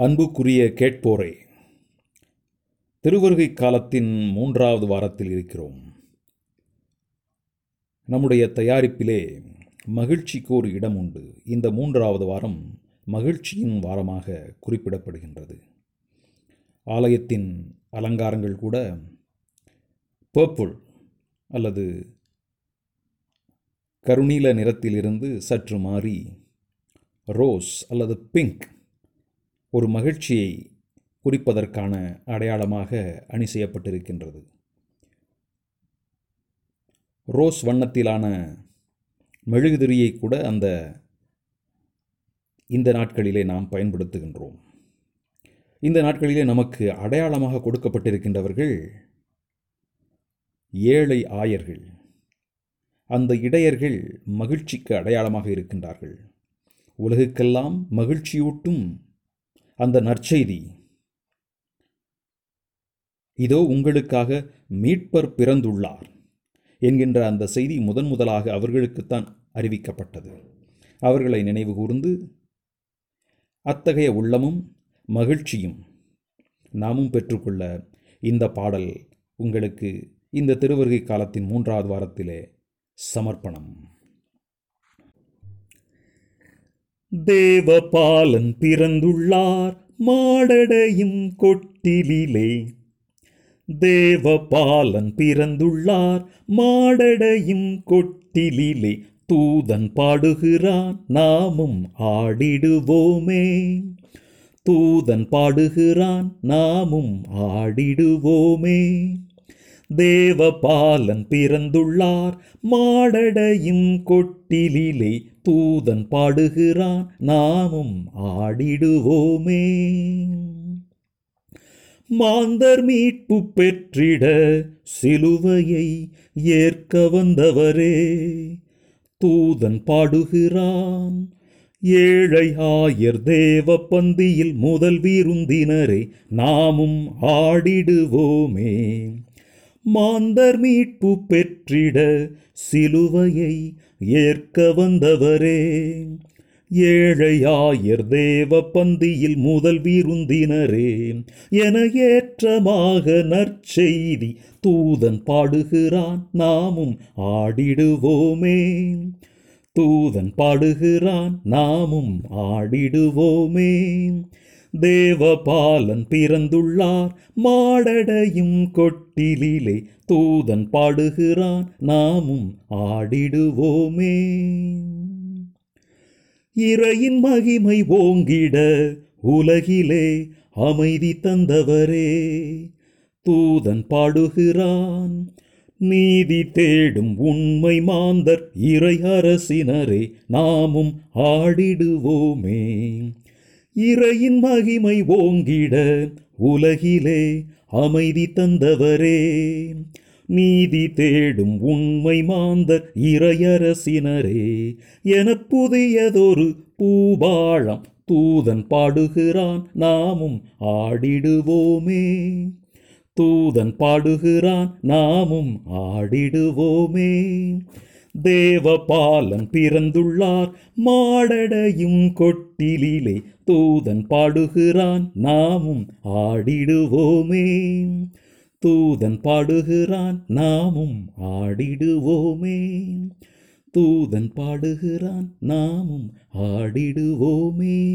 அன்புக்குரிய கேட்போரே திருவருகை காலத்தின் மூன்றாவது வாரத்தில் இருக்கிறோம். நம்முடைய தயாரிப்பிலே மகிழ்ச்சிக்கு ஒரு இடம் உண்டு. இந்த மூன்றாவது வாரம் மகிழ்ச்சியின் வாரமாக குறிப்பிடப்படுகின்றது. ஆலயத்தின் அலங்காரங்கள் கூட பர்பிள் அல்லது கருநீல நிறத்திலிருந்து சற்று மாறி ரோஸ் அல்லது பிங்க் ஒரு மகிழ்ச்சியை குறிப்பதற்கான அடையாளமாக அணி செய்யப்பட்டிருக்கின்றது. ரோஸ் வண்ணத்திலான மெழுகுதிரியை கூட அந்த இந்த நாட்களிலே நாம் பயன்படுத்துகின்றோம். இந்த நாட்களிலே நமக்கு அடையாளமாக கொடுக்கப்பட்டிருக்கின்றவர்கள் ஏழை ஆயர்கள். அந்த இடையர்கள் மகிழ்ச்சிக்கு அடையாளமாக இருக்கின்றார்கள். உலகுக்கெல்லாம் மகிழ்ச்சியூட்டும் அந்த நற்செய்தி. இதோ உங்களுக்காக மீட்பர் பிறந்துள்ளார் என்கின்ற அந்த செய்தி முதன் முதலாக அவர்களுக்குத்தான் அறிவிக்கப்பட்டது. அவர்களை நினைவு கூர்ந்து அத்தகைய உள்ளமும் மகிழ்ச்சியும் நாமும் பெற்றுக்கொள்ள இந்த பாடல் உங்களுக்கு இந்த திருவருகை காலத்தின் மூன்றாவது வாரத்திலே சமர்ப்பணம். தேவபாலன் பிறந்துள்ளார் மாடடையும் கொட்டிலே தேவபாலன் பிறந்துள்ளார் மாடடையும் கொட்டிலே தூதன் பாடுகிறான் நாமும் ஆடிடுவோமே. தூதன் பாடுகிறான் நாமும் ஆடிடுவோமே. தேவபாலன் பிறந்துள்ளார் மாடடையும் கொட்டிலே தூதன் பாடுகிறான் நாமும் ஆடிடுவோமே. மாந்தர் மீட்பு பெற்றிட சிலுவையை ஏற்க வந்தவரே. தூதன் பாடுகிறான் ஏழை ஆயர் தேவ பந்தியில் முதல் விருந்தினரே நாமும் ஆடிடுவோமே. மாந்தர் மீட்பு பெற்றிட சிலுவையை ஏற்க வந்தவரே. ஏழையாயர் தேவ பந்தியில் முதல் விருந்தினரே. என ஏற்றமாக நற்செய்தி தூதன் பாடுகிறான் நாமும் ஆடிடுவோமே. தூதன் பாடுகிறான் நாமும் ஆடிடுவோமே. தேவபாலன் பிறந்துள்ளார். மாடடையும் கொட்டிலிலே தூதன் பாடுகிறான். நாமும் ஆடிடுவோமே. இறையின் மகிமை ஓங்கிட உலகிலே அமைதி தந்தவரே. தூதன் பாடுகிறான். நீதி தேடும் உண்மை மாந்தர் இறை அரசினரே. நாமும் ஆடிடுவோமே. இறையின் மகிமை ஓங்கிட உலகிலே அமைதி தந்தவரே. நீதி தேடும் உண்மை மாந்த இறையரசினரே என புதியதொரு பூபாழம் தூதன் பாடுகிறான் நாமும் ஆடிடுவோமே. தூதன் பாடுகிறான் நாமும் ஆடிடுவோமே. தேவபாலன் பிறந்துள்ளார். மாடடையும் கொட்டிலே தூதன் பாடுகிறான். நாமும் ஆடிடுவோமே. தூதன் பாடுகிறான். நாமும் ஆடிடுவோமே. தூதன் பாடுகிறான். நாமும் ஆடிடுவோமே.